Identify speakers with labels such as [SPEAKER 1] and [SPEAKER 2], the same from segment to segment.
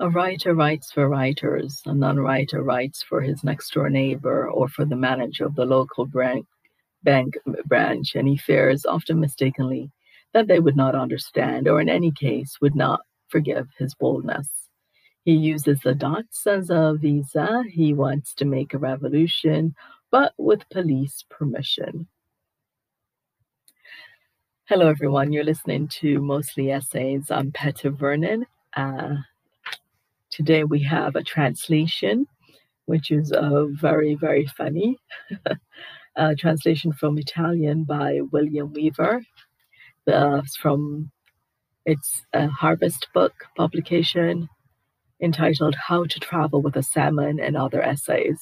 [SPEAKER 1] A writer writes for writers, a non writer writes for his next door neighbor or for the manager of the local bank, branch, and he fears, often mistakenly, that they would not understand or, in any case, would not forgive his boldness. He uses the dots as a visa. He wants to make a revolution, but with police permission. Hello, everyone. You're listening to Mostly Essays. I'm Peta Vernon. Uh, Today we have a translation, which is uh, very, very funny. a translation from Italian by William Weaver. Uh, from it's a Harvest Book publication entitled How to Travel with a Salmon and Other Essays.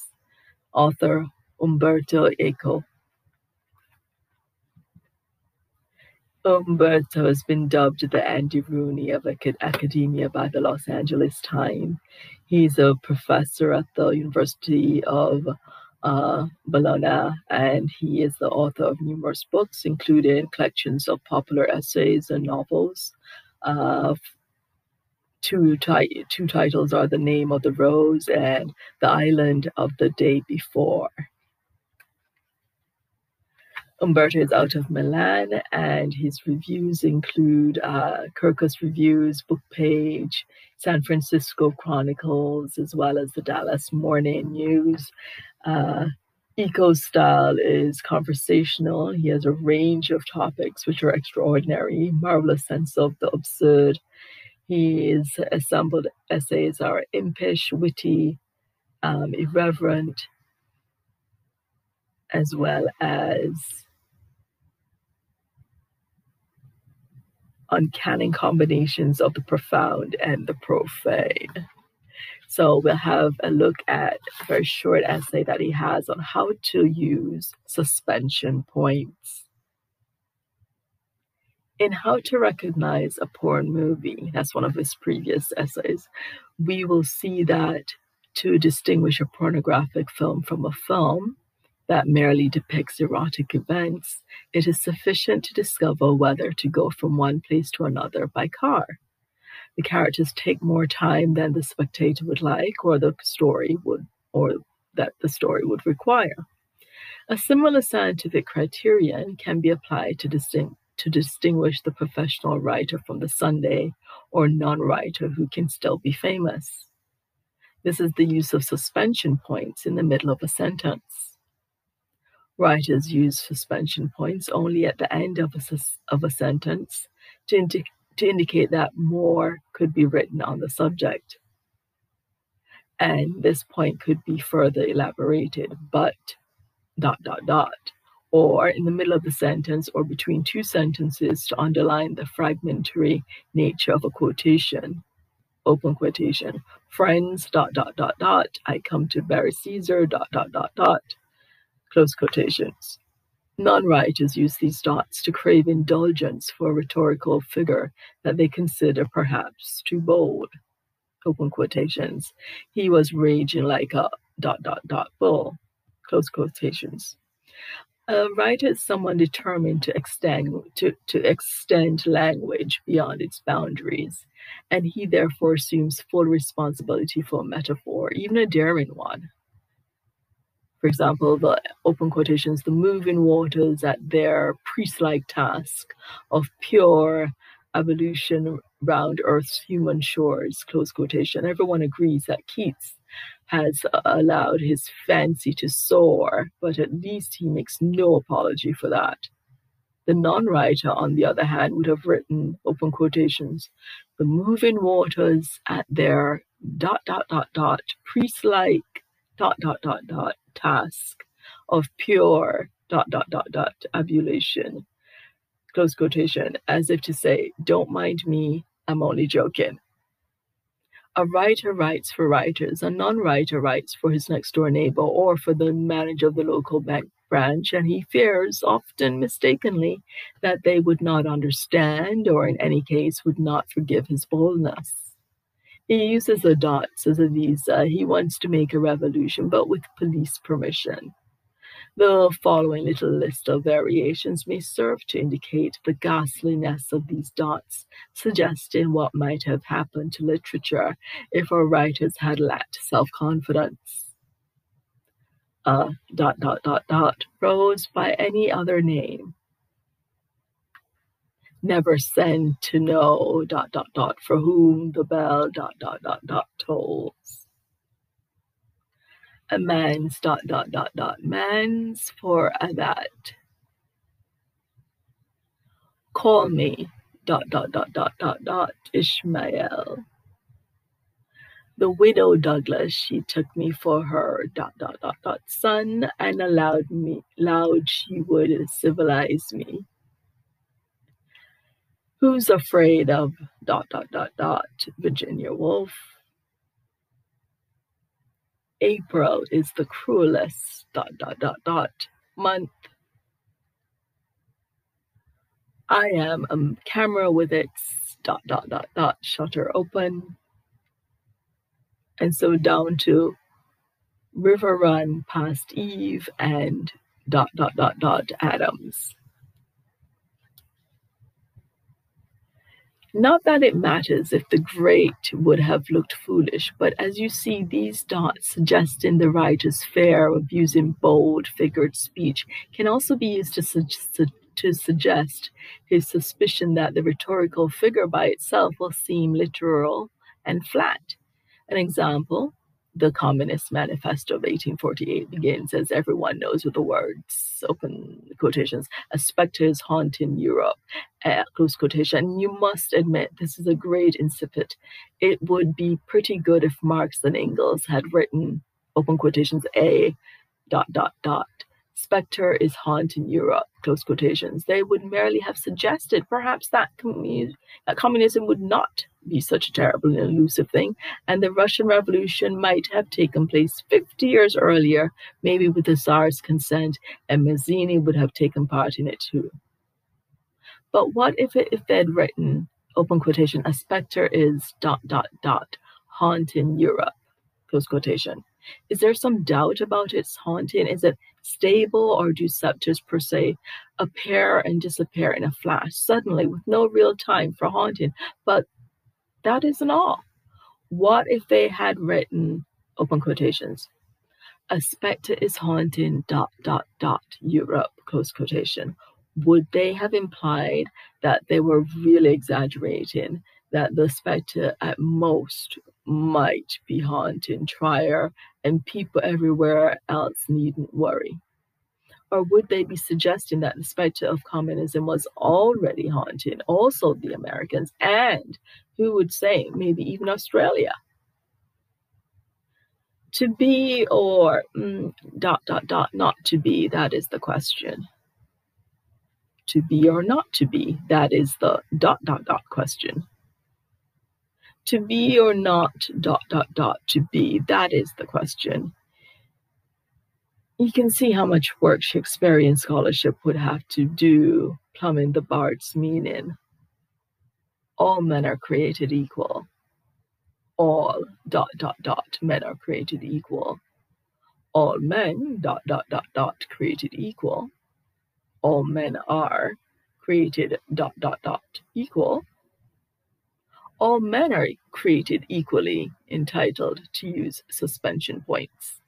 [SPEAKER 1] Author Umberto Eco. Umberto has been dubbed the Andy Rooney of academia by the Los Angeles Times. He's a professor at the University of uh, Bologna, and he is the author of numerous books, including collections of popular essays and novels. Uh, two, ti- two titles are The Name of the Rose and The Island of the Day Before. Umberto is out of Milan, and his reviews include uh, Kirkus Reviews, Book Page, San Francisco Chronicles, as well as the Dallas Morning News. Uh, Eco's style is conversational. He has a range of topics which are extraordinary, marvelous sense of the absurd. His assembled essays are impish, witty, um, irreverent, as well as uncanny combinations of the profound and the profane. So we'll have a look at a very short essay that he has on how to use suspension points. In How to Recognize a Porn Movie, that's one of his previous essays, we will see that to distinguish a pornographic film from a film, that merely depicts erotic events, it is sufficient to discover whether to go from one place to another by car. The characters take more time than the spectator would like, or the story would, or that the story would require. A similar scientific criterion can be applied to, distinct, to distinguish the professional writer from the Sunday or non writer who can still be famous. This is the use of suspension points in the middle of a sentence. Writers use suspension points only at the end of a, of a sentence to, indi- to indicate that more could be written on the subject. And this point could be further elaborated, but dot, dot, dot, or in the middle of the sentence or between two sentences to underline the fragmentary nature of a quotation. Open quotation. Friends, dot, dot, dot, dot. I come to bury Caesar, dot, dot, dot, dot close quotations. Non-writers use these dots to crave indulgence for a rhetorical figure that they consider perhaps too bold. Open quotations. He was raging like a dot dot dot bull. Close quotations. A writer is someone determined to extend to, to extend language beyond its boundaries, and he therefore assumes full responsibility for a metaphor, even a daring one for example, the open quotations, the moving waters at their priest like task of pure evolution round Earth's human shores, close quotation. Everyone agrees that Keats has uh, allowed his fancy to soar, but at least he makes no apology for that. The non writer, on the other hand, would have written, open quotations, the moving waters at their dot, dot, dot, dot, priest like dot, dot, dot, dot, task of pure dot dot dot dot ablution close quotation as if to say don't mind me i'm only joking. A writer writes for writers a non-writer writes for his next door neighbor or for the manager of the local bank branch and he fears often mistakenly that they would not understand or in any case would not forgive his boldness he uses the dots as a visa. He wants to make a revolution, but with police permission. The following little list of variations may serve to indicate the ghastliness of these dots, suggesting what might have happened to literature if our writers had lacked self confidence. A dot dot dot dot rose by any other name. Never send to know dot dot dot for whom the bell dot dot dot dot tolls a man's dot dot dot dot man's for a that. Call me dot dot dot dot dot dot Ishmael. The widow Douglas, she took me for her dot dot dot dot son and allowed me loud she would civilize me. Who's afraid of dot dot dot dot Virginia Woolf? April is the cruelest dot dot dot dot month. I am a camera with its dot dot dot dot shutter open. And so down to River Run past Eve and dot dot dot dot Adams. Not that it matters if the great would have looked foolish, but as you see, these dots suggesting the writer's fear of using bold, figured speech can also be used to, su- to suggest his suspicion that the rhetorical figure by itself will seem literal and flat. An example the Communist Manifesto of 1848 begins, as everyone knows, with the words, open quotations, a spectre is haunting Europe, uh, close quotation. And You must admit this is a great incipit. It would be pretty good if Marx and Engels had written, open quotations, a dot dot dot spectre is haunting Europe, close quotations. They would merely have suggested perhaps that, that communism would not be such a terrible and elusive thing, and the Russian Revolution might have taken place 50 years earlier, maybe with the Tsar's consent, and Mazzini would have taken part in it too. But what if it, if they'd written, open quotation, a spectre is dot dot dot haunting Europe, close quotation. Is there some doubt about its haunting? Is it stable, or do scepters per se appear and disappear in a flash suddenly with no real time for haunting? But that isn't all. What if they had written, open quotations, a specter is haunting dot dot dot Europe, close quotation? Would they have implied that they were really exaggerating, that the specter at most might be haunting Trier and people everywhere else needn't worry? Or would they be suggesting that the specter of communism was already haunting also the Americans and who would say maybe even Australia? To be or mm, dot dot dot not to be, that is the question. To be or not to be, that is the dot dot dot question to be or not dot dot dot to be that is the question you can see how much work shakespearean scholarship would have to do plumbing the bard's meaning. All men are created equal. All dot dot dot men are created equal. All men dot dot dot dot created equal. All men are created dot dot dot equal. All men are created equally entitled to use suspension points.